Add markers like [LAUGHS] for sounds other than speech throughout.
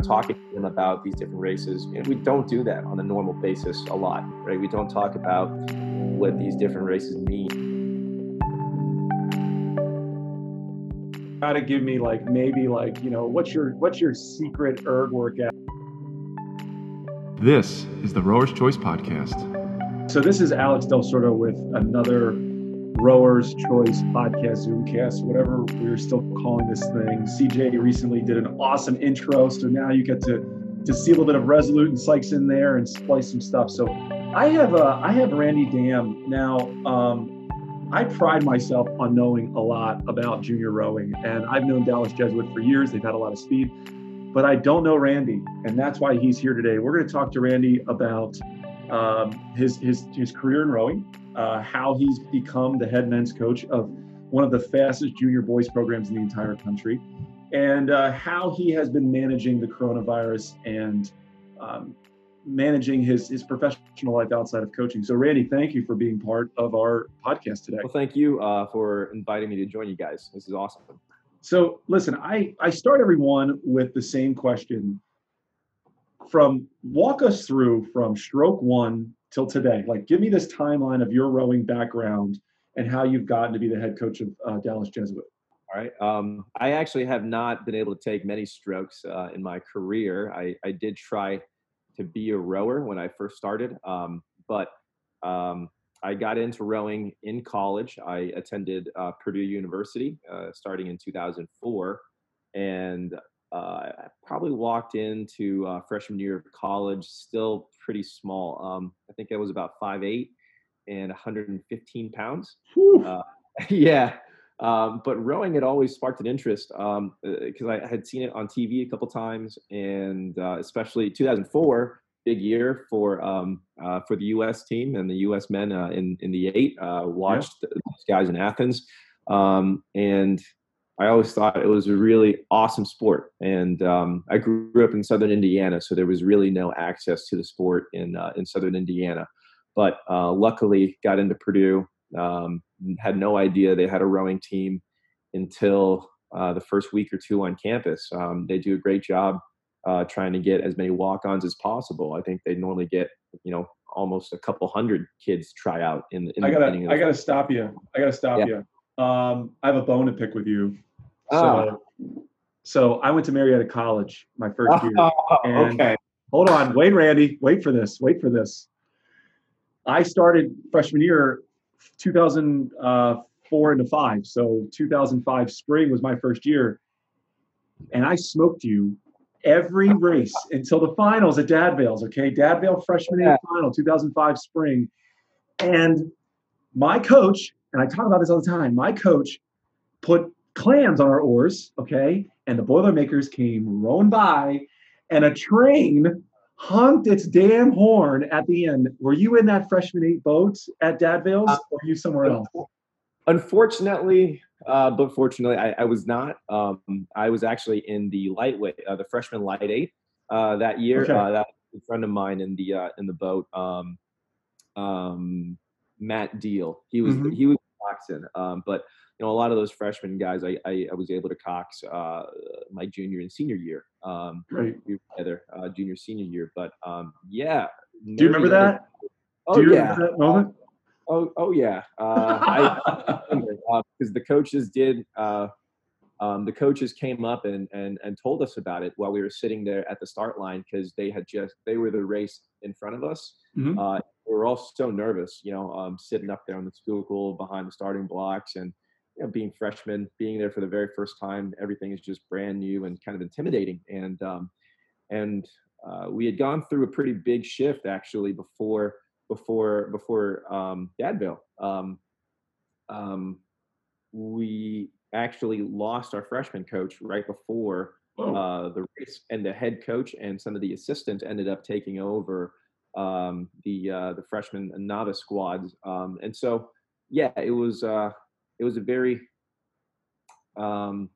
know, talking to them about these different races. You know, we don't do that on a normal basis a lot, right? We don't talk about what these different races mean. Got to give me like maybe like you know what's your what's your secret erg workout? This is the Rower's Choice Podcast. So this is Alex Del Sordo with another Rower's Choice Podcast, Zoomcast, whatever we're still calling this thing. CJ recently did an awesome intro, so now you get to to see a little bit of Resolute and Sykes in there and splice some stuff. So I have uh, I have Randy Dam now. Um, I pride myself on knowing a lot about junior rowing, and I've known Dallas Jesuit for years. They've had a lot of speed, but I don't know Randy, and that's why he's here today. We're going to talk to Randy about um, his his his career in rowing, uh, how he's become the head men's coach of one of the fastest junior boys programs in the entire country, and uh, how he has been managing the coronavirus and um, managing his his professional life outside of coaching. So, Randy, thank you for being part of our podcast today. Well, thank you uh, for inviting me to join you guys. This is awesome. So, listen, I I start everyone with the same question. From walk us through from stroke one till today. Like, give me this timeline of your rowing background and how you've gotten to be the head coach of uh, Dallas Jesuit. All right. Um, I actually have not been able to take many strokes uh, in my career. I, I did try to be a rower when I first started. Um, but um, I got into rowing in college. I attended uh, Purdue University uh, starting in 2004, and uh, I probably walked into uh, freshman year of college still pretty small. Um, I think I was about 5'8 and 115 pounds. Uh, [LAUGHS] yeah. Um, but rowing had always sparked an interest because um, uh, I had seen it on TV a couple times, and uh, especially 2004, big year for um, uh, for the U.S. team and the U.S. men uh, in in the eight. Uh, watched yeah. those guys in Athens, um, and I always thought it was a really awesome sport. And um, I grew up in Southern Indiana, so there was really no access to the sport in uh, in Southern Indiana. But luckily, got into Purdue um, had no idea they had a rowing team until uh, the first week or two on campus. Um, they do a great job uh, trying to get as many walk-ons as possible. I think they normally get you know almost a couple hundred kids try out in, in I gotta, I gotta stop you. I gotta stop yeah. you. Um, I have a bone to pick with you. So, oh. so I went to Marietta College my first year. [LAUGHS] Oh, okay. Hold on, wait, Randy, wait for this. Wait for this. I started freshman year 2004 uh, into five. So 2005 spring was my first year, and I smoked you every race until the finals at Dad Vails. Okay, Dad Vail freshman year final 2005 spring, and my coach and I talk about this all the time. My coach put clams on our oars. Okay, and the Boilermakers came rowing by, and a train honked its damn horn at the end. Were you in that freshman eight boat at Dad Vail's, uh, or were you somewhere else? Unfortunately, uh, but fortunately, I, I was not. Um, I was actually in the lightweight, uh, the freshman light eight uh, that year. Okay. Uh, that a friend of mine in the uh, in the boat, um, um, Matt Deal. He was mm-hmm. he was coxing, um, but you know, a lot of those freshman guys, I, I, I was able to cox uh, my junior and senior year. Um, right. together, uh, junior senior year. But um, yeah. Do you remember that? Oh Do you yeah. Remember that moment? Oh oh yeah. Uh, because [LAUGHS] uh, the coaches did. Uh, um, the coaches came up and, and and told us about it while we were sitting there at the start line because they had just they were the race in front of us. Mm-hmm. Uh, we were all so nervous, you know, um, sitting up there on the school behind the starting blocks and you know, being freshmen, being there for the very first time, everything is just brand new and kind of intimidating. And um, and uh, we had gone through a pretty big shift actually before before before um, Dad Vail. Um, um, we actually lost our freshman coach right before oh. uh, the race, and the head coach and some of the assistants ended up taking over um, the uh, the freshman and novice squads. Um, and so, yeah, it was uh, it was a very um,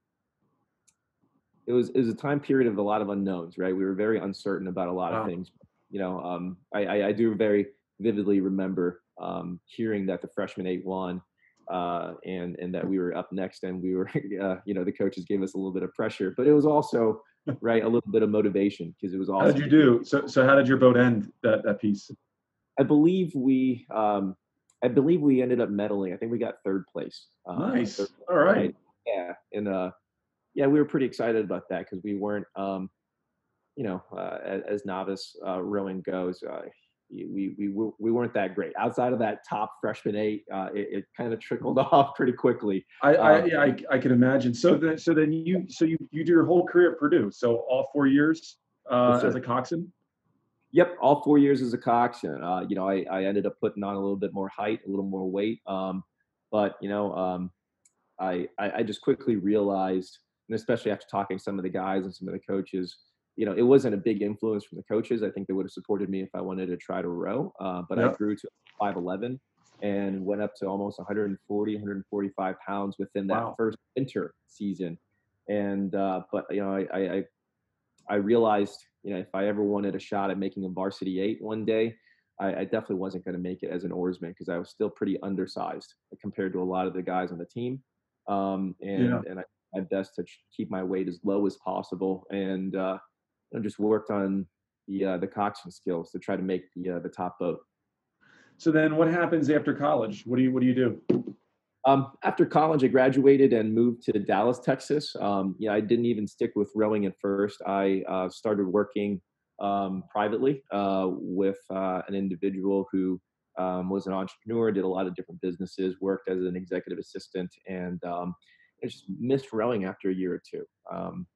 it was it was a time period of a lot of unknowns, right? We were very uncertain about a lot wow. of things. You know, um, I, I, I do very vividly remember um, hearing that the freshman eight won, uh, and and that we were up next, and we were, [LAUGHS] uh, you know, the coaches gave us a little bit of pressure, but it was also right a little bit of motivation because it was awesome. How did you do? So so how did your boat end that that piece? I believe we, um, I believe we ended up medaling. I think we got third place. Uh, Nice. third All right. right? Yeah, and uh, yeah, we were pretty excited about that because we weren't, um, you know, uh, as, as novice uh, rowing goes, uh, we we we we weren't that great. Outside of that top freshman eight, uh, it, it kind of trickled [LAUGHS] off pretty quickly. I, I, Um, yeah, I, I can imagine. So then, so then you, so you, you do your whole career at Purdue. So all four years uh, as a coxswain. Yep, all four years as a coxswain. Uh, you know, I, I ended up putting on a little bit more height, a little more weight. Um, but you know, um, I, I I just quickly realized, and especially after talking to some of the guys and some of the coaches, you know, it wasn't a big influence from the coaches. I think they would have supported me if I wanted to try to row. Uh, but I grew to 5'11 and went up to almost 140, 145 pounds within that Wow. first winter season. And uh, but you know, I, I, I I realized, you know, if I ever wanted a shot at making a varsity eight one day, I, I definitely wasn't going to make it as an oarsman because I was still pretty undersized compared to a lot of the guys on the team. Um, and Yeah. and I my best to keep my weight as low as possible, and uh, know, just worked on the uh, the coxswain skills to try to make the uh, the top boat. So then what happens after college? What do you, what do you do? Um, after college, I graduated and moved to Dallas, Texas. Um, yeah, I didn't even stick with rowing at first. I uh, started working um, privately uh, with uh, an individual who um, was an entrepreneur, did a lot of different businesses, worked as an executive assistant, and um, I just missed rowing after a year or two. Um,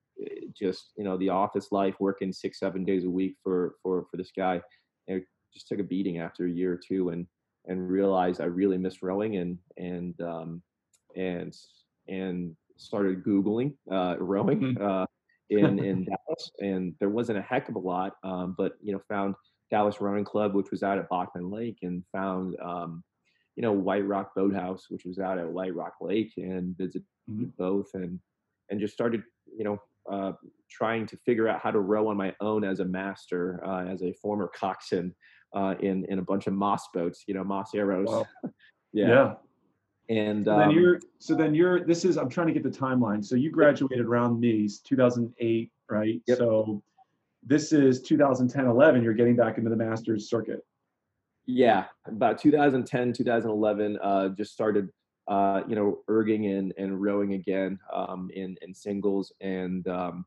just you know, the office life, working six, seven days a week for for for this guy, it just took a beating after a year or two, and and realized I really missed rowing and and um, and and started googling uh, rowing uh, in in Dallas, and there wasn't a heck of a lot, um, but you know found Dallas Rowing Club, which was out at Bachman Lake, and found um, you know White Rock Boathouse, which was out at White Rock Lake, and visited Mhm. both, and and just started you know uh, trying to figure out how to row on my own as a master, uh, as a former coxswain uh, in in a bunch of Maas boats, you know, Maas Aeros. Wow. [LAUGHS] yeah. And So then um, you're, so then you're, this is, I'm trying to get the timeline. So you graduated around me, 2008, right? Yep. So this is 2010, 11, you're getting back into the master's circuit. yeah, about 2010, 2011, uh, just started, uh, you know, erging and, and rowing again um, in, in singles. And um,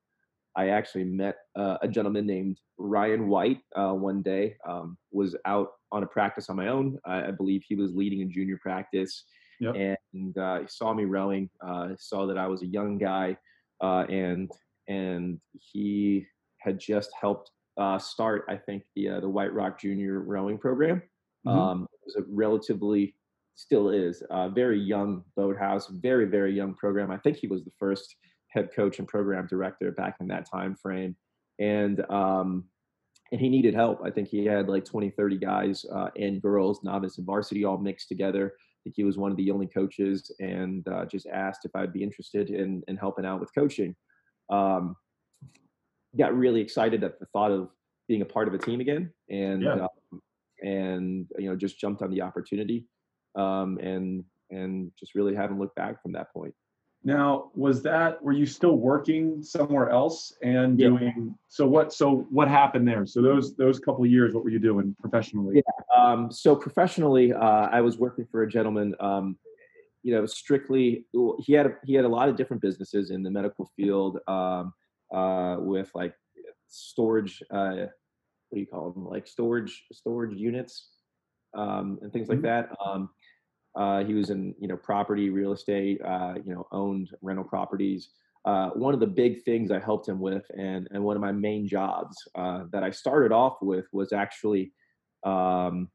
I actually met uh, a gentleman named Ryan White uh, one day, um, was out on a practice on my own. I, I believe he was leading a junior practice. Yep. And uh, he saw me rowing, uh, saw that I was a young guy, uh, and and he had just helped uh, start, I think, the uh, the White Rock Junior rowing program. Mhm. Um, it was a relatively, still is, a very young boathouse, very very young program. I think he was the first head coach and program director back in that time frame, and um, and he needed help. I think he had like 20, 30 guys uh, and girls, novice and varsity, all mixed together. I think he was one of the only coaches, and uh, just asked if I'd be interested in in helping out with coaching. Um, got really excited at the thought of being a part of a team again, and Yeah. um, and you know just jumped on the opportunity, um, and and just really haven't looked back from that point. Now, was that, were you still working somewhere else and Yeah. doing, so what, so what happened there? So those, those couple years, what were you doing professionally? Um, so professionally, uh, I was working for a gentleman. Um, you know, strictly he had a, he had a lot of different businesses in the medical field um, uh, with like storage. Uh, what do you call them? Like storage storage units um, and things like Mhm. that. Uh, he was in you know property, real estate. Uh, you know, owned rental properties. Uh, one of the big things I helped him with, and and one of my main jobs uh, that I started off with was actually um,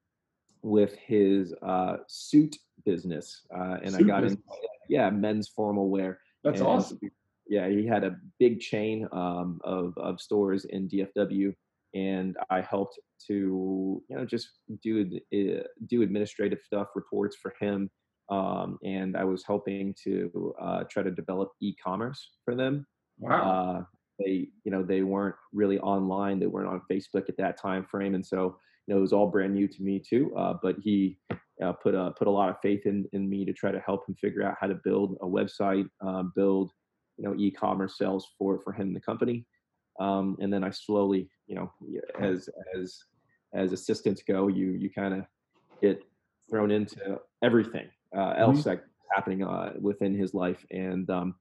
with his uh, suit business, uh, and I Suit got in, business. yeah, men's formal wear. That's and, awesome. Yeah, he had a big chain um, of of stores in DFW, and I helped to you know just do uh, do administrative stuff, reports for him, um, and I was helping to uh, try to develop e-commerce for them Wow. uh, they you know they weren't really online they weren't on facebook at that time frame and so you know it was all brand new to me too uh, but he uh, put a put a lot of faith in in me to try to help him figure out how to build a website, um, build you know e-commerce sales for for him and the company. Um, and then I slowly, you know, as as as assistants go, you you kind of get thrown into everything uh, else mm-hmm. that's happening uh, within his life. And um,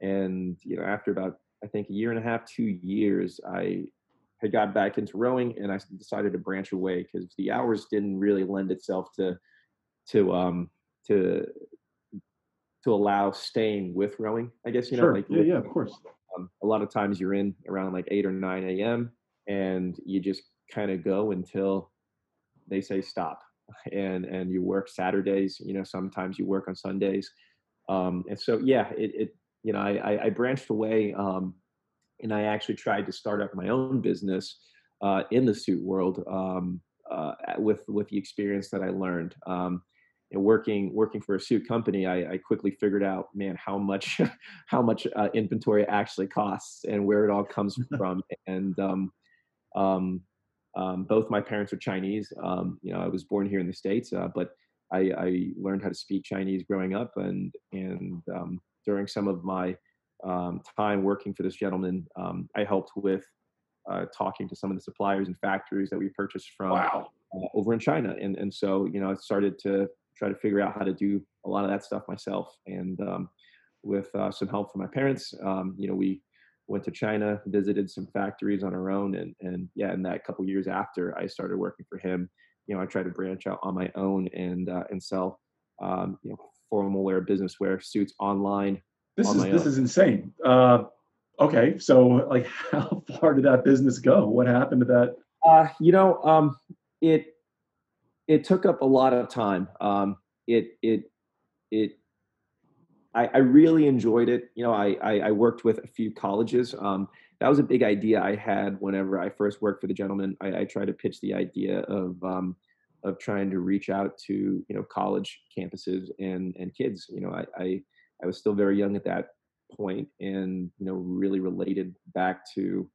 and you know, after about I think a year and a half, two years, I had got back into rowing, and I decided to branch away because the hours didn't really lend itself to to um to to allow staying with rowing. I guess you know, sure. like yeah, yeah, of course. Um, a lot of times you're in around like eight or nine a.m. and you just kind of go until they say stop, [LAUGHS] and and you work Saturdays. You know, sometimes you work on Sundays, um, and so yeah, it, it you know I, I branched away, um, and I actually tried to start up my own business uh, in the suit world um, uh, with with the experience that I learned. Um, know, working working for a suit company, I, I, quickly figured out, man, how much [LAUGHS] how much uh, inventory actually costs and where it all comes [LAUGHS] from. and um, um, um, both my parents are Chinese. Um, you know, I was born here in the states, uh, but I, I, learned how to speak Chinese growing up, and and um, during some of my um, time working for this gentleman, I helped with uh, talking to some of the suppliers and factories that we purchased from. Wow. Uh, over in China, and and so you know I started to try to figure out how to do a lot of that stuff myself. And um, with uh, some help from my parents, um, you know, we went to China, visited some factories on our own, and and yeah, in that couple years after I started working for him, you know, I tried to branch out on my own and uh, and sell, um, you know, formal wear, business wear, suits online. This on is this own. is insane. Uh, okay, so like, [LAUGHS] how far did that business go? What happened to that? Uh, you know, um, it it took up a lot of time. Um, it it it I, I, really enjoyed it. You know, I, I, I worked with a few colleges. Um, that was a big idea I had whenever I first worked for the gentleman. I, I tried to pitch the idea of um, of trying to reach out to you know college campuses and and kids. You know, I, I I was still very young at that point, and you know, really related back to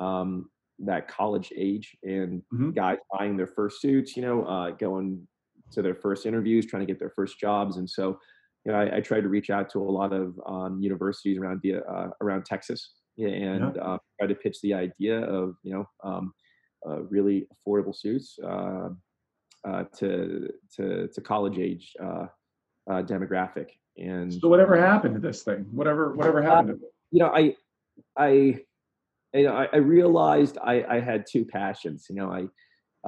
um, that college age and mm-hmm. guys buying their first suits, you know, uh, going to their first interviews, trying to get their first jobs. And so, you know, I, I tried to reach out to a lot of um, universities around the, uh, around Texas and yeah. uh, try to pitch the idea of, you know, um, uh, really affordable suits uh, uh, to, to, to college age demographic. And so whatever happened to this thing, whatever, whatever happened to it? You know, I, I, you know, I, I realized I, I, had two passions. You know, I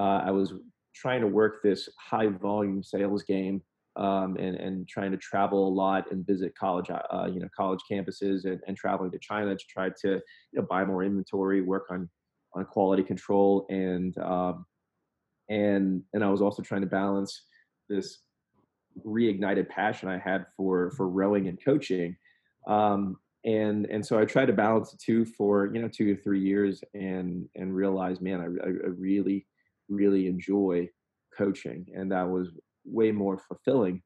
uh, I was trying to work this high volume sales game um, and and trying to travel a lot and visit college uh, uh, you know college campuses and, and traveling to China to try to you know buy more inventory, work on on quality control and um, and and I was also trying to balance this reignited passion I had for for rowing and coaching. Um, and and so I tried to balance the two for you know two to three years, and and realized, man, I, I really really enjoy coaching, and that was way more fulfilling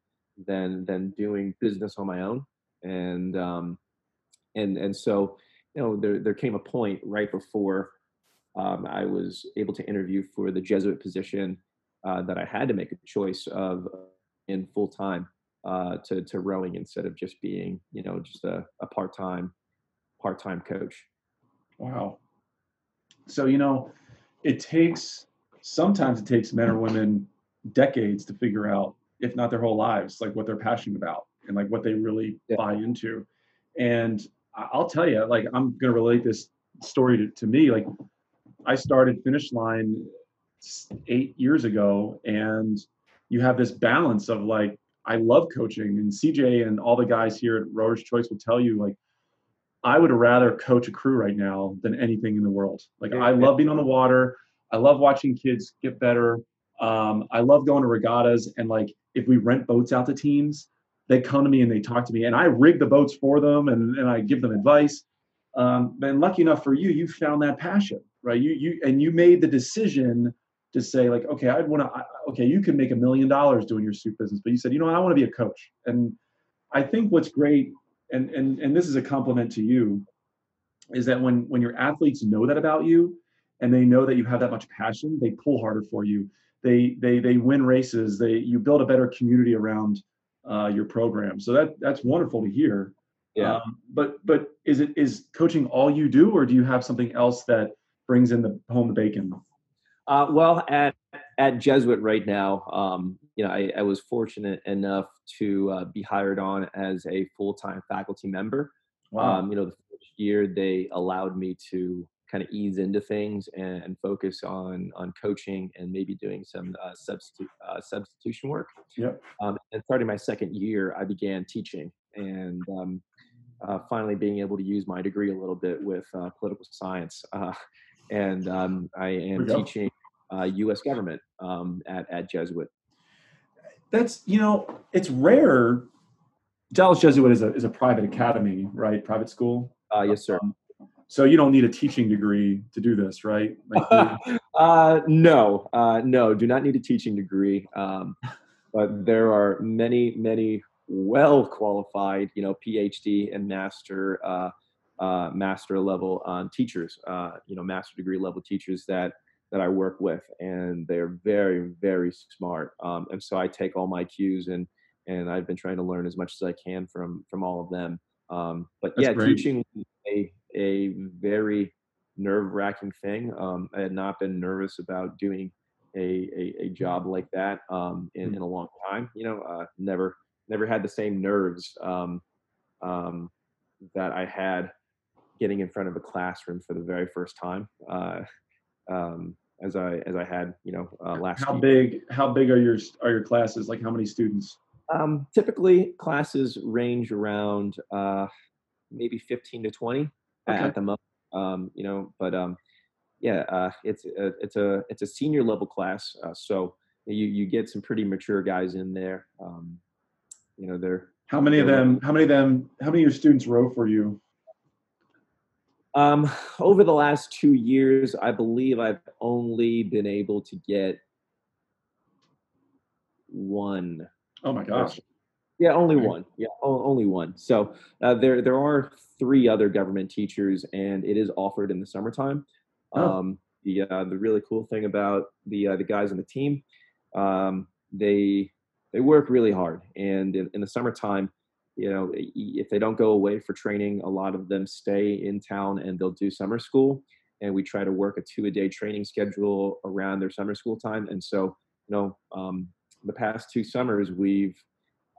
than than doing business on my own. And um, and and so you know there there came a point right before um, I was able to interview for the Jesuit position uh, that I had to make a choice of in full time uh, to to rowing instead of just being you know just a, a part time part time coach. Wow. So you know, it takes sometimes it takes men or women decades to figure out, if not their whole lives, like what they're passionate about and like what they really yeah. buy into. And I'll tell you, like I'm gonna relate this story to, to me. Like I started Finish Line eight years ago, and you have this balance of like I love coaching, and CJ and all the guys here at Rowers Choice will tell you like I would rather coach a crew right now than anything in the world. Like I love being on the water. I love watching kids get better. Um, I love going to regattas and like if we rent boats out to teams, they come to me and they talk to me and I rig the boats for them and, and I give them advice. Um, and lucky enough for you, you found that passion, right? You you and you made the decision to say like, okay, I'd want to, okay, you can make a million dollars doing your soup business, but you said, you know, I want to be a coach. And I think what's great, and and and this is a compliment to you, is that when when your athletes know that about you, and they know that you have that much passion, they pull harder for you. they they they win races. They you build a better community around uh, your program. So that that's wonderful to hear. Yeah. Um, but but is it is coaching all you do, or do you have something else that brings in the home the bacon? Uh, well, at at Jesuit right now, um, you know, I, I, was fortunate enough to uh, be hired on as a full time faculty member. Wow. Um, you know, the first year they allowed me to kind of ease into things and, and, focus on on coaching and maybe doing some uh, substitute uh, substitution work. Yep. Um, and starting my second year, I began teaching and um, uh, finally being able to use my degree a little bit with uh, political science. Uh, and um, I am teaching U.S. Uh, government um, at at Jesuit. That's you know it's rare. Dallas Jesuit is a is a private academy, right? Private school. yes, sir. Um, so you don't need a teaching degree to do this, right? Like [LAUGHS] uh, no, uh, no, do not need a teaching degree. Um, but there are many, many well qualified, you know, PhD and master, uh, uh, master level um, teachers, uh, you know, master degree level teachers that that I work with, and they're very, very smart. Um, and so I take all my cues and and I've been trying to learn as much as I can from from all of them. Um, but That's yeah, great. teaching a a very nerve wracking thing. Um, I had not been nervous about doing a, a, a job like that um, in, hmm. in a long time. You know, uh, never never had the same nerves um, um, that I had getting in front of a classroom for the very first time. Uh, um, as I as I had, you know, uh, last. How big? How big are your are your classes? Like how many students? Um, typically, classes range around uh, maybe 15 to 20 okay. at the moment. Um, you know, but um, yeah, uh, it's a, it's a it's a senior level class, uh, so you you get some pretty mature guys in there. Um, you know, they're how many they're, of them? How many of them? How many of your students row for you? Um, over the last two years, I believe I've only been able to get one. Oh my gosh! Yeah, only one. Yeah, only one. So uh, there there are three other government teachers, and it is offered in the summertime. Oh. Um, the uh, the really cool thing about the uh, the guys on the team, um, they they work really hard, and in, in, the summertime, you know, if they don't go away for training, a lot of them stay in town and they'll do summer school. And we try to work a two a day training schedule around their summer school time. And so, you know, um, the past two summers we've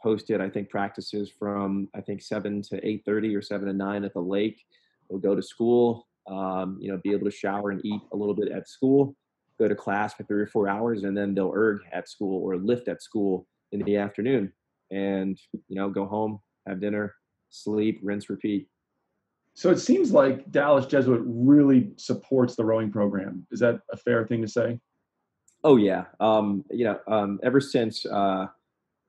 hosted I think practices from I think seven to eight thirty or seven to nine at the lake. They'll go to school, um, you know, be able to shower and eat a little bit at school, go to class for three or four hours, and then they'll erg at school or lift at school in the afternoon, and you know, go home, have dinner, sleep, rinse, repeat. So it seems like Dallas Jesuit really supports the rowing program. Is that a fair thing to say? Oh yeah, um, you know, um, ever since. Uh,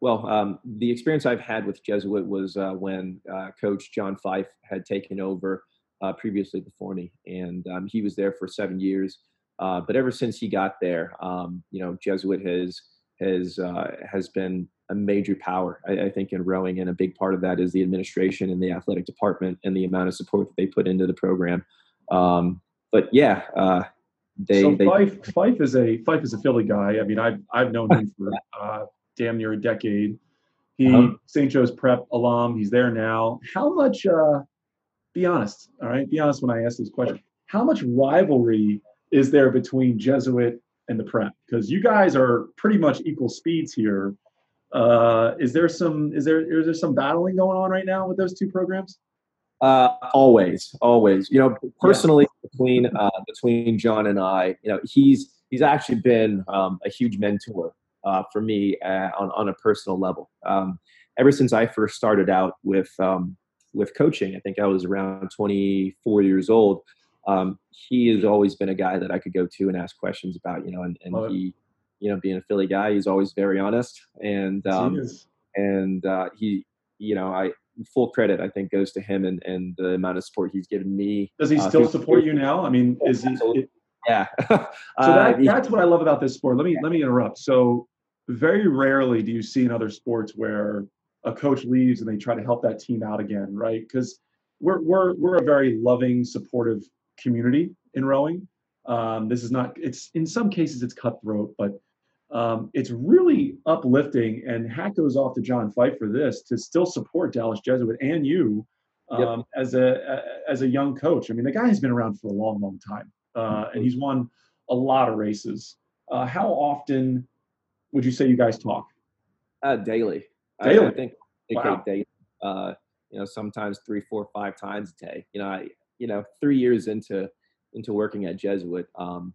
well, um, the experience I've had with Jesuit was uh, when uh, Coach John Fife had taken over uh, previously before me, and um, he was there for seven years. Uh, but ever since he got there, um, you know, Jesuit has has uh, has been a major power, I, I, think, in rowing, and a big part of that is the administration and the athletic department and the amount of support that they put into the program. Um, but yeah, uh, they, so they, Fife, Fife is a Fife is a Philly guy. I mean, I've I've known him for [LAUGHS] damn near a decade. He uh-huh. St. Joe's Prep alum. He's there now. How much? Uh, be honest. All right. Be honest when I ask this question. How much rivalry is there between Jesuit and the Prep? Because you guys are pretty much equal speeds here. Uh, is there some? Is there is there some battling going on right now with those two programs? Uh, always, always. You know, personally yeah. between uh, between John and I, you know, he's he's actually been um, a huge mentor uh, for me uh, on on a personal level. Um, ever since I first started out with um, with coaching, I think I was around 24 years old. Um, he has always been a guy that I could go to and ask questions about, you know, and, and he, you know, being a Philly guy, he's always very honest and, um, and, uh, he, you know, I, full credit I think goes to him and, and the amount of support he's given me. Does he uh, still support you now? I mean, is he, it, yeah. [LAUGHS] so that, uh, that's what I love about this sport. Let me, let me interrupt. So very rarely do you see in other sports where a coach leaves and they try to help that team out again, right? Because we're we're we're a very loving, supportive community in rowing. Um, this is not. It's in some cases it's cutthroat, but um, it's really uplifting. And hat goes off to John Fife for this to still support Dallas Jesuit and you um, yep. as a as a young coach. I mean, the guy has been around for a long, long time, uh, and he's won a lot of races. Uh, how often would you say you guys talk? Uh, daily. Daily. I, I think wow. daily. Uh, you know, sometimes three, four, five times a day. You know, I you know three years into into working at Jesuit. Um,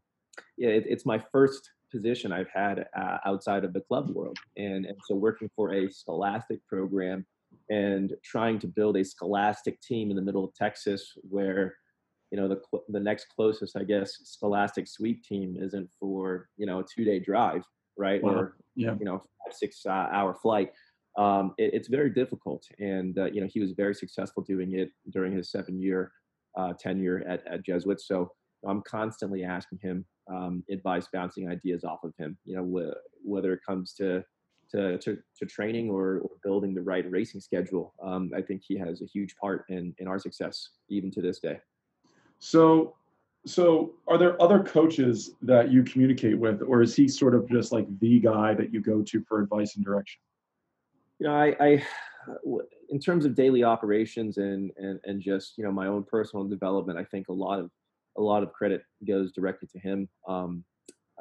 yeah, it, it's my first position I've had uh, outside of the club world, and and so working for a scholastic program and trying to build a scholastic team in the middle of Texas where you know the the next closest I guess scholastic sweep team isn't for you know a two day drive right? Wow. or yeah. you know five six uh, hour flight. Um, it, it's very difficult. And uh, you know he was very successful doing it during his seven year uh, tenure at, at Jesuit. So I'm constantly asking him um, advice bouncing ideas off of him you know wh- whether it comes to to, to, to training or, or, building the right racing schedule. Um, I think he has a huge part in, in our success, even to this day. So, so are there other coaches that you communicate with, or is he sort of just like the guy that you go to for advice and direction? You know, I, I in terms of daily operations and, and and just you know my own personal development, I think a lot of a lot of credit goes directly to him. Um,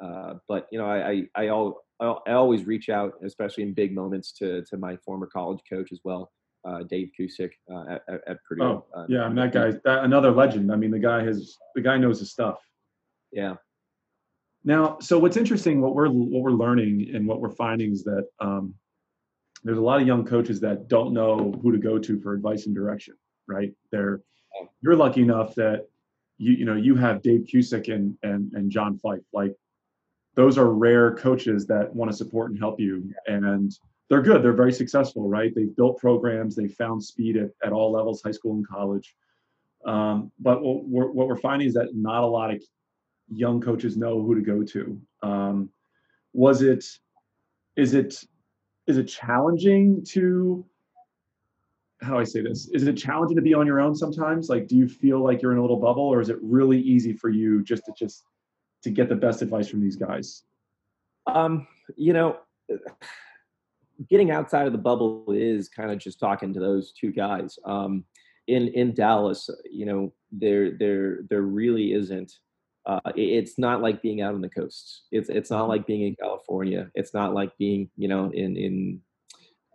uh, but you know, I I, I, all, I always reach out, especially in big moments, to to my former college coach as well, uh, Dave Cusick uh, at, at, Purdue. Oh, uh, yeah, I mean that guy, that, another legend. I mean, the guy has the guy knows his stuff. Yeah. Now, so what's interesting, what we're what we're learning and what we're finding is that um, there's a lot of young coaches that don't know who to go to for advice and direction. Right? They're you're lucky enough that you you know you have Dave Cusick and and and John Fife. Like those are rare coaches that want to support and help you. And they're good. They're very successful right? They've built programs. They've found speed at, at all levels high school and college. Um, but what we're, what we're finding is that not a lot of young coaches know who to go to. Um, was it is it is it challenging to how do I say this? Is it challenging to be on your own sometimes? Like, do you feel like you're in a little bubble, or is it really easy for you just to just to get the best advice from these guys? Um, you know, getting outside of the bubble is kind of just talking to those two guys. Um, in in Dallas, you know, there there there really isn't. Uh, it's not like being out on the coast. It's it's not like being in California. It's not like being you know in in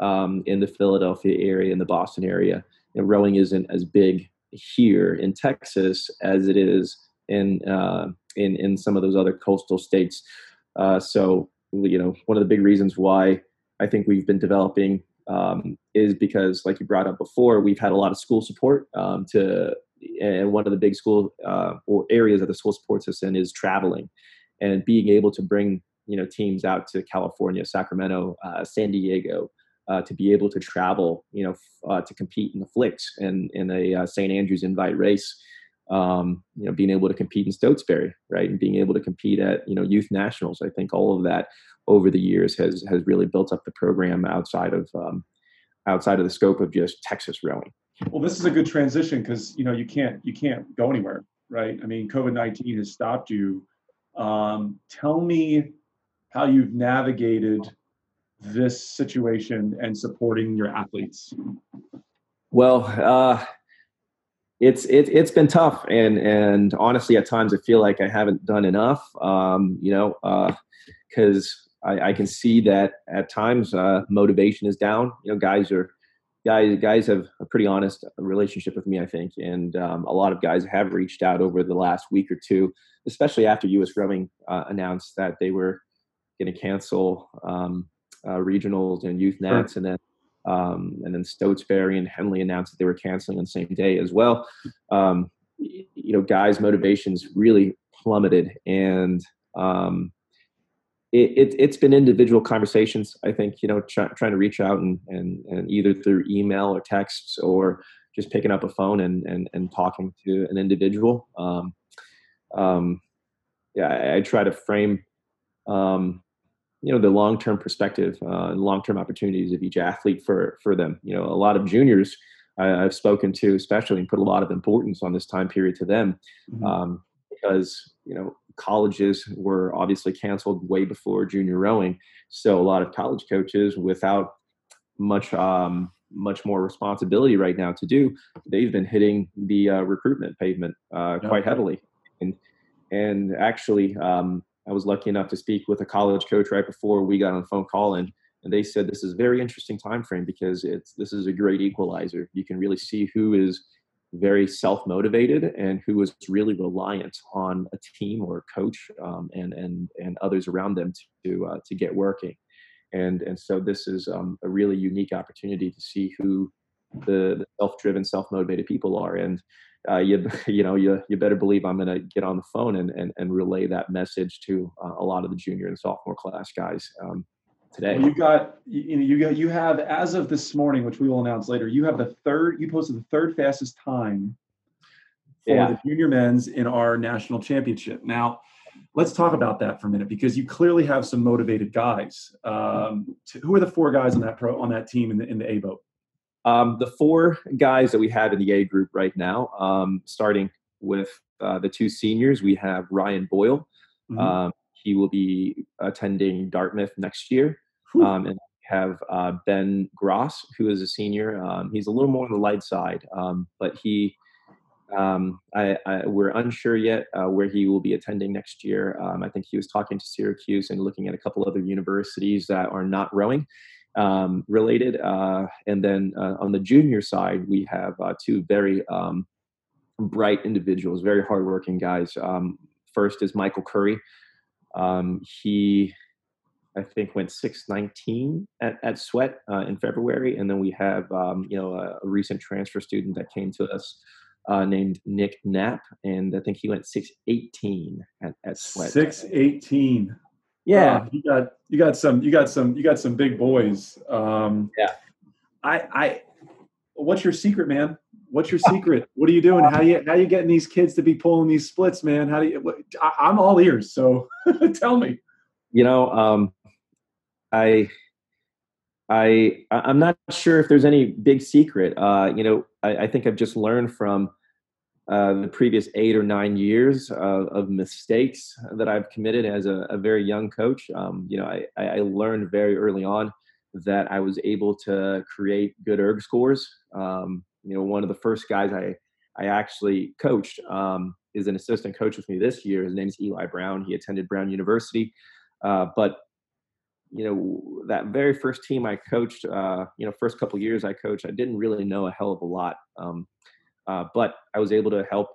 um, in the Philadelphia area, in the Boston area. And rowing isn't as big here in Texas as it is in uh, in in some of those other coastal states. Uh, so you know, one of the big reasons why I think we've been developing um, is because, like you brought up before, we've had a lot of school support um, to, and one of the big school uh, or areas that the school supports us in is traveling, and being able to bring you know teams out to California, Sacramento, uh, San Diego. Uh, to be able to travel, you know, uh, to compete in the flicks and in a uh, St. Andrews Invite race, um, you know, being able to compete in Stotesbury, right, and being able to compete at you know youth nationals. I think all of that over the years has has really built up the program outside of um, outside of the scope of just Texas rowing. Well, this is a good transition because you know you can't you can't go anywhere, right? I mean, COVID nineteen has stopped you. Um, tell me how you've navigated this situation and supporting your athletes. Well, uh, it's it, it's been tough and and honestly at times i feel like i haven't done enough um, you know because uh, I, I, can see that at times uh, motivation is down you know guys are guys guys have a pretty honest relationship with me i think and um, a lot of guys have reached out over the last week or two especially after US Rowing uh, announced that they were going to cancel um, uh, regionals and youth nats sure. and then um, and then Stotesbury and Henley announced that they were canceling on the same day as well. Um, you know, guys' motivations really plummeted, and um, it, it, has been individual conversations. I think you know, try, trying to reach out and, and and either through email or texts or just picking up a phone and and, and talking to an individual. Um, um, yeah, I, I, try to frame um, you know the long term perspective uh, and long term opportunities of each athlete for for them. You know, a lot of juniors I, have spoken to, especially, and put a lot of importance on this time period to them, mm-hmm. um, because you know colleges were obviously canceled way before junior rowing. So a lot of college coaches, without much um, much more responsibility right now to do, they've been hitting the uh, recruitment pavement uh, quite heavily. And and actually, um, I was lucky enough to speak with a college coach right before we got on the phone call, and and they said this is a very interesting time frame because it's this is a great equalizer. You can really see who is very self-motivated and who is really reliant on a team or a coach um, and and and others around them to uh, to get working and and so this is um, a really unique opportunity to see who the, the self-driven self-motivated people are and uh, you [LAUGHS] you know you you better believe I'm going to get on the phone and, and and relay that message to uh, a lot of the junior and sophomore class guys um, today. Well, you got you know you got you have as of this morning, which we will announce later. You have the third. You posted the third fastest time for yeah. the junior men's in our national championship. Now, let's talk about that for a minute because you clearly have some motivated guys. Um, who are the four guys on that pro on that team in the in the A boat? Um, the four guys that we have in the A group right now, um, starting with uh, the two seniors, we have Ryan Boyle. Mm-hmm. Um, he will be attending Dartmouth next year. Um, and we have uh, Ben Gross, who is a senior. Um, he's a little more on the light side, um, but he, um, I, I, we're unsure yet uh, where he will be attending next year. Um, I think he was talking to Syracuse and looking at a couple other universities that are not rowing um, related. Uh, and then uh, on the junior side, we have uh, two very um, bright individuals, very hardworking guys. first is Michael Curry. Um, he, I think, went 619 at, at Sweat uh, in February. And then we have, um, you know, a, a, recent transfer student that came to us uh, named Nick Knapp. And I think he went 618 at, at Sweat. 618. Yeah. Uh, you got, you got some, you got some, you got some big boys. Um, yeah. I, I, what's your secret, man? What's your secret? What are you doing? How you how you getting these kids to be pulling these splits, man? How do you? What, I, am all ears. So [LAUGHS] tell me. You know, um, I, I, I'm not sure if there's any big secret. Uh, you know, I, I think I've just learned from uh, the previous eight or nine years of, of mistakes that I've committed as a, a very young coach. Um, you know, I, I learned very early on that I was able to create good erg scores. Um, you know, one of the first guys I I actually coached um, is an assistant coach with me this year. His name is Eli Brown. He attended Brown University, uh, but you know that very first team I coached, uh, you know, first couple years I coached, I didn't really know a hell of a lot, um, uh, but I was able to help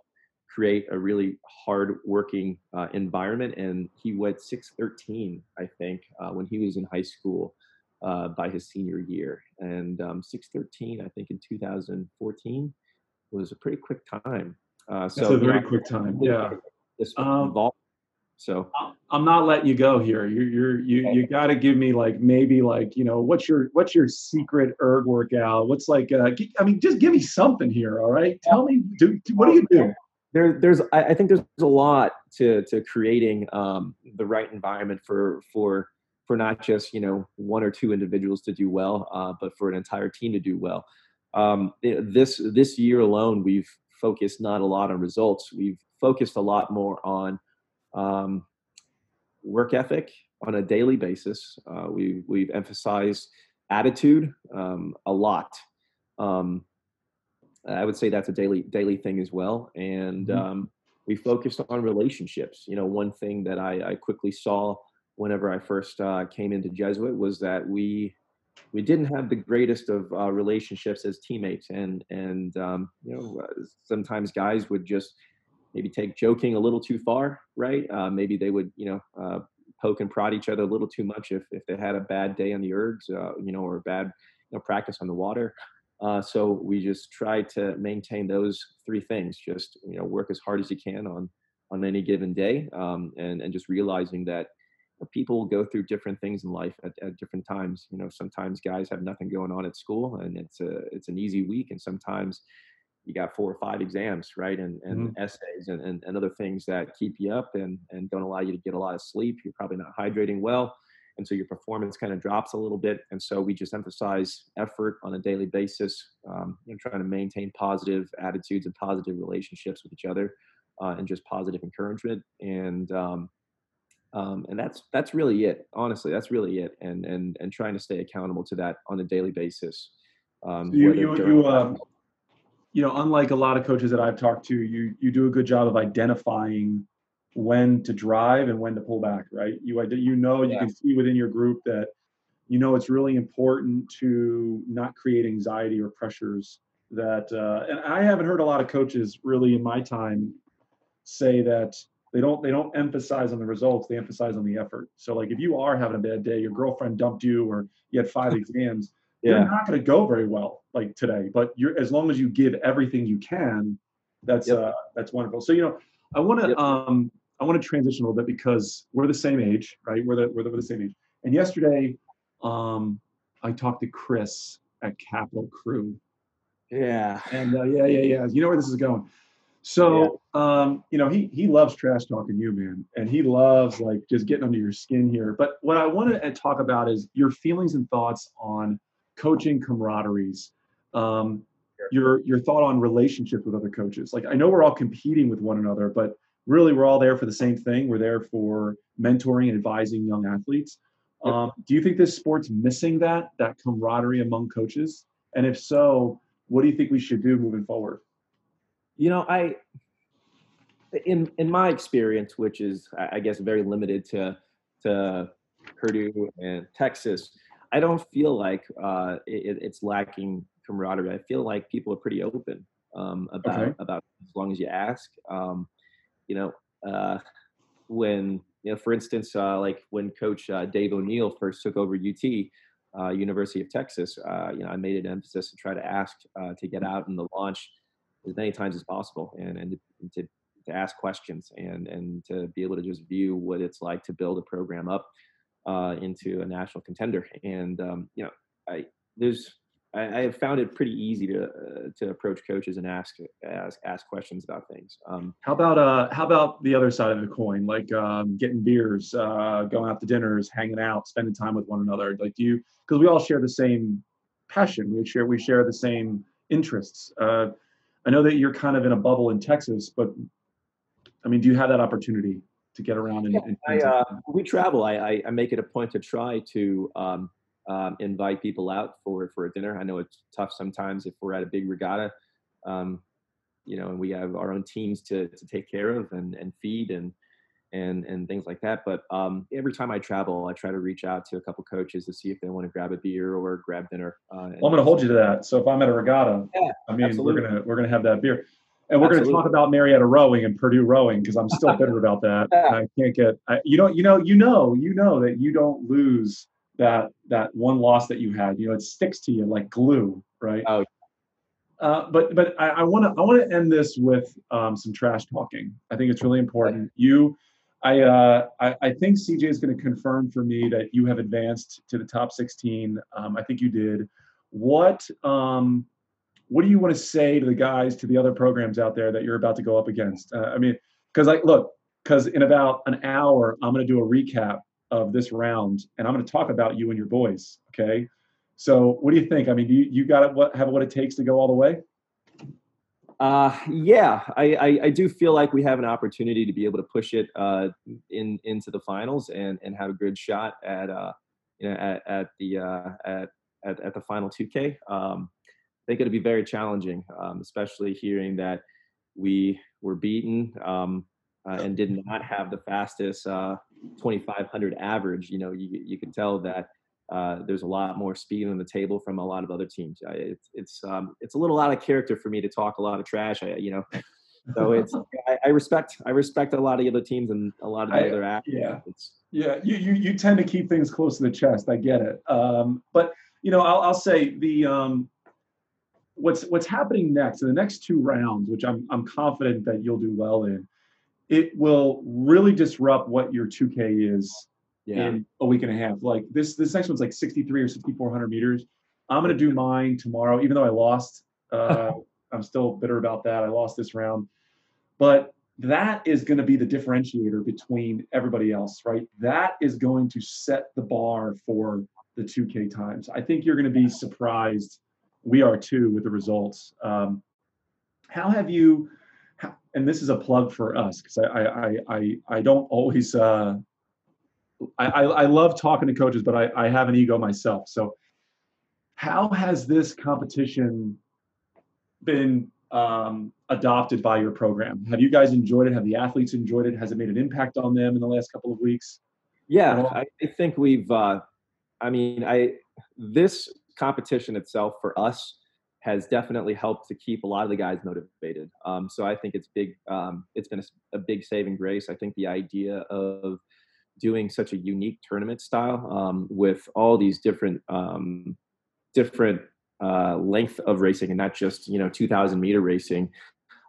create a really hard working uh, environment. And he went 613, I think, uh, when he was in high school uh, by his senior year. And um, 613, I think, in 2014 was a pretty quick time. Uh, so That's a very quick time. Yeah. This um, So I'm not letting you go here. You're, you're you you got to give me like maybe like you know what's your what's your secret erg workout? What's like uh, I mean just give me something here. All right, tell me do, what do you do? There, there's I think there's a lot to to creating um, the right environment for for for not just you know one or two individuals to do well, uh, but for an entire team to do well. Um, this this year alone, we've focused not a lot on results. We've focused a lot more on um, work ethic on a daily basis. Uh, we we've emphasized attitude um, a lot. Um, I would say that's a daily daily thing as well, and mm-hmm. Um, we focused on relationships. You know, one thing that I, I quickly saw whenever I first uh, came into Jesuit was that we we didn't have the greatest of uh, relationships as teammates, and and um, you know uh, sometimes guys would just maybe take joking a little too far, right? Uh, maybe they would you know uh, poke and prod each other a little too much if if they had a bad day on the ergs, uh, you know, or a bad you know practice on the water. Uh, so we just try to maintain those three things. Just you know, work as hard as you can on on any given day, um, and and just realizing that people will go through different things in life at, at, different times. You know, sometimes guys have nothing going on at school and it's a it's an easy week, and sometimes you got four or five exams, right, and and mm-hmm. essays and, and, and other things that keep you up and and don't allow you to get a lot of sleep. You're probably not hydrating well, and so your performance kind of drops a little bit. And so we just emphasize effort on a daily basis, um, you know, trying to maintain positive attitudes and positive relationships with each other. uh, and just positive encouragement. And um, um, and that's that's really it. Honestly, that's really it. And and and trying to stay accountable to that on a daily basis. Um, you you you, um, you know, unlike a lot of coaches that I've talked to, you you do a good job of identifying when to drive and when to pull back. Right? You you know you yeah. can see within your group that you know it's really important to not create anxiety or pressures that uh, and i haven't heard a lot of coaches really in my time say that they don't they don't emphasize on the results they emphasize on the effort so like if you are having a bad day your girlfriend dumped you or you had five [LAUGHS] exams yeah. you're not going to go very well like today but you're as long as you give everything you can that's yep. uh that's wonderful so you know i want to yep. um i want to transition a little bit because we're the same age right we're the, we're the, we're the same age and yesterday um, I talked to Chris at Capital Crew. Yeah. And uh, yeah, yeah, yeah. You know where this is going. So, yeah. um, you know, he he loves trash talking you, man, and he loves like just getting under your skin here. But what I want to talk about is your feelings and thoughts on coaching camaraderies. Um, your your thought on relationships with other coaches. Like I know we're all competing with one another, but really we're all there for the same thing. We're there for mentoring and advising young athletes. Um, do you think this sport's missing that that camaraderie among coaches? And if so, what do you think we should do moving forward? You know, I in in my experience, which is I guess very limited to to Purdue and Texas, I don't feel like uh, it, it's lacking camaraderie. I feel like people are pretty open um, about okay. about as long as you ask. Um, you know, uh, when you know, for instance, uh, like when Coach uh, Dave O'Neill first took over UT, uh, University of Texas, uh, you know, I made an emphasis to try to ask uh, to get out in the launch as many times as possible, and and to, to ask questions and and to be able to just view what it's like to build a program up uh, into a national contender. And um, you know, I there's I, I, have found it pretty easy to uh, to approach coaches and ask ask ask questions about things. Um, how about uh how about the other side of the coin, like um, getting beers, uh, going out to dinners, hanging out, spending time with one another? Like, do you because we all share the same passion, we share we share the same interests. Uh, I know that you're kind of in a bubble in Texas, but I mean, do you have that opportunity to get around and? Yeah, and I, uh, we travel. I, I, I make it a point to try to um, um, invite people out for for a dinner. I know it's tough sometimes if we're at a big regatta, um, you know, and we have our own teams to to take care of and and feed and and and things like that. But um, every time I travel, I try to reach out to a couple coaches to see if they want to grab a beer or grab dinner. Uh, well, I'm going to hold you to that. So if I'm at a regatta, yeah, I mean, absolutely. we're gonna we're gonna have that beer. And we're going to talk about Marietta rowing and Purdue rowing because I'm still bitter about that. Yeah. [LAUGHS] I can't get, I, you know, you know, you know, you know that you don't lose that that one loss that you had. You know, it sticks to you like glue, right? Oh. Uh, but but I want to I want to end this with um, some trash talking. I think it's really important. You, I uh, I, I think CJ is going to confirm for me that you have advanced to the top 16. Um, I think you did. What um, what do you want to say to the guys, to the other programs out there that you're about to go up against? Uh, I mean, because like look, because in about an hour I'm going to do a recap of this round, and I'm going to talk about you and your boys. Okay. So, what do you think? I mean, do you, you got it? What have what it takes to go all the way? Uh, yeah, I, I, I, do feel like we have an opportunity to be able to push it uh, in into the finals and and have a good shot at uh, you know at, at the uh, at, at at the final 2K. Um, think it'll be very challenging, um, especially hearing that we were beaten um, uh, and did not have the fastest uh, 2500 average, you know, you, you can tell that uh, there's a lot more speed on the table from a lot of other teams. I, it's it's um, it's a little out of character for me to talk a lot of trash. I, you know, so it's I, I, respect I respect a lot of the other teams and a lot of the other athletes. Yeah, yeah. You, you you tend to keep things close to the chest. I get it. Um, but you know, I'll, I'll say the um, what's what's happening next in the next two rounds, which I'm I'm confident that you'll do well in it will really disrupt what your 2K is yeah. in a week and a half. Like this, this next one's like 63 or 6,400 meters. I'm gonna do mine tomorrow, even though I lost. Uh, [LAUGHS] I'm still bitter about that. I lost this round, but that is going to be the differentiator between everybody else, right? That is going to set the bar for the 2K times. I think you're going to be surprised. We are too with the results. Um, how have you? and this is a plug for us because I, I I I don't always uh, I, I love talking to coaches, but I, I have an ego myself. So how has this competition been um, adopted by your program? Have you guys enjoyed it? Have the athletes enjoyed it? Has it made an impact on them in the last couple of weeks? Yeah, I, I think we've. Uh, I mean, I this competition itself for us has definitely helped to keep a lot of the guys motivated. Um, so I think it's big. Um, it's been a, a, big saving grace. I think the idea of doing such a unique tournament style um, with all these different um, different uh, length of racing and not just you know 2000 meter racing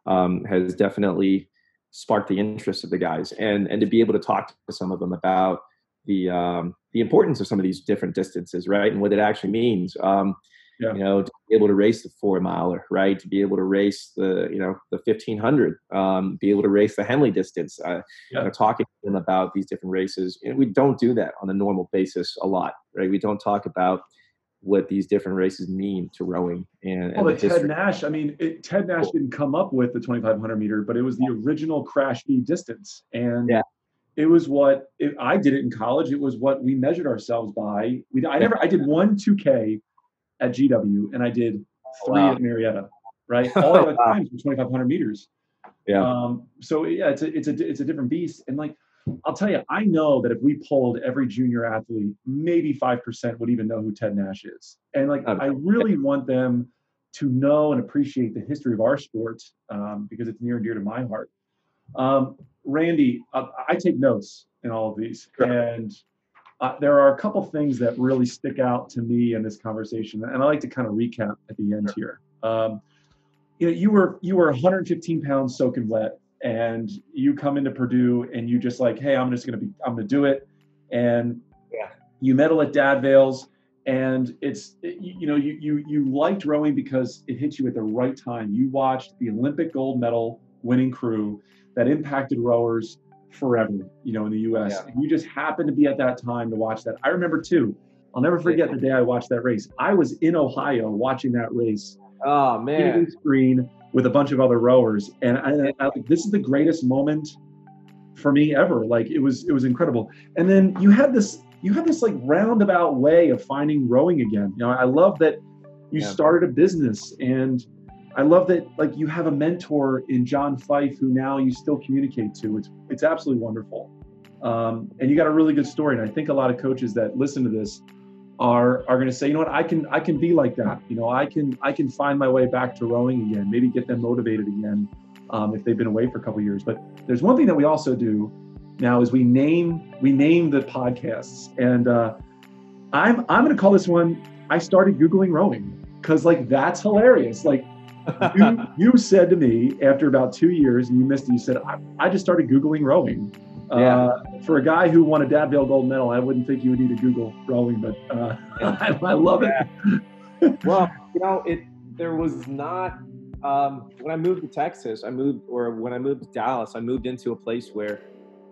um, has definitely sparked the interest of the guys and and to be able to talk to some of them about the um, the importance of some of these different distances right and what it actually means um, yeah. you know to be able to race the four miler right to be able to race the you know the 1500 um, be able to race the henley distance uh, yeah. you know, talking to them about these different races and we don't do that on a normal basis a lot right we don't talk about what these different races mean to rowing and, well, and Ted Nash. I mean, it, Ted Nash didn't come up with the 2,500 meter, but it was the original CRASH-B distance, and yeah. It was what it, I did it in college. It was what we measured ourselves by. We I never I did one 2K at GW, and I did three wow. at Marietta. Right, [LAUGHS] all the times were 2,500 meters. Yeah. Um, so yeah, it's a it's a it's a different beast, and like I'll tell you, I know that if we polled every junior athlete, maybe 5% would even know who Ted Nash is. And like, I really want them to know and appreciate the history of our sport um, because it's near and dear to my heart. Um, Randy, uh, I take notes in all of these. Sure. And uh, there are a couple things that really stick out to me in this conversation. And I like to kind of recap at the end sure. here. Um, you know, you were you were 115 pounds soaking wet and you come into Purdue and you just like, hey, I'm just gonna be, I'm gonna do it, and yeah. you medal at Dad Vails, and it's, you know, you you you liked rowing because it hit you at the right time. You watched the Olympic gold medal winning crew that impacted rowers forever, you know, in the U.S. Yeah. You just happened to be at that time to watch that. I remember too. I'll never forget the day I watched that race. I was in Ohio watching that race. Oh man! Screen with a bunch of other rowers, and I, I, this is the greatest moment for me ever. Like it was, it was incredible. And then you had this, you had this like roundabout way of finding rowing again. You know, I love that you yeah. started a business, and I love that like you have a mentor in John Fife who now you still communicate to. It's it's absolutely wonderful. Um, and you got a really good story. And I think a lot of coaches that listen to this are are going to say, you know what, I can I can be like that. You know, I can I can find my way back to rowing again. Maybe get them motivated again um, if they've been away for a couple years. But there's one thing that we also do now is we name we name the podcasts, and uh, I'm I'm going to call this one. I started googling rowing because like that's hilarious. Like you, you said to me after about two years, and you missed it. You said I, I just started googling rowing. Yeah. Uh, for a guy who won a Dad Vail gold medal, I wouldn't think you would need to Google rowing, but uh, [LAUGHS] I, I, love it. [LAUGHS] well, you know, it there was not um, when I moved to Texas. I moved, or when I moved to Dallas, I moved into a place where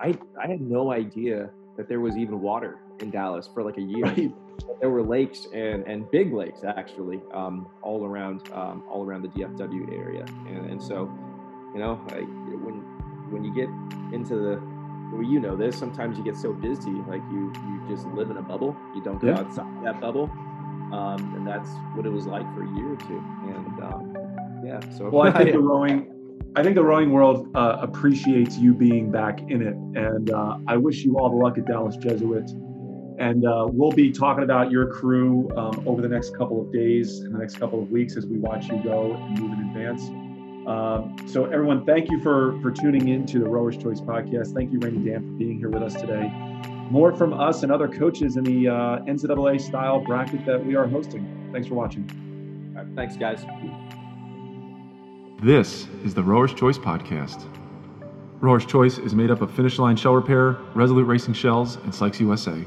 I I had no idea that there was even water in Dallas for like a year. Right. There were lakes and, and big lakes actually um, all around um, all around the DFW area, and, and so you know I, when when you get into the well, you know this. Sometimes you get so busy, like you you just live in a bubble. You don't go yeah. outside that bubble, um, and that's what it was like for a year or two. And um, yeah, so well, I [LAUGHS] think the rowing, I think the rowing world uh, appreciates you being back in it, and uh, I wish you all the luck at Dallas Jesuit. And uh, we'll be talking about your crew um, over the next couple of days and the next couple of weeks as we watch you go and move in advance. Um, so everyone, thank you for for tuning in to the Rowers Choice podcast. Thank you, Randy Dan, for being here with us today. More from us and other coaches in the uh, NCAA style bracket that we are hosting. Thanks for watching. Right, thanks, guys. This is the Rowers Choice podcast. Rowers Choice is made up of Finish Line Shell Repair, Resolute Racing Shells, and Sykes USA.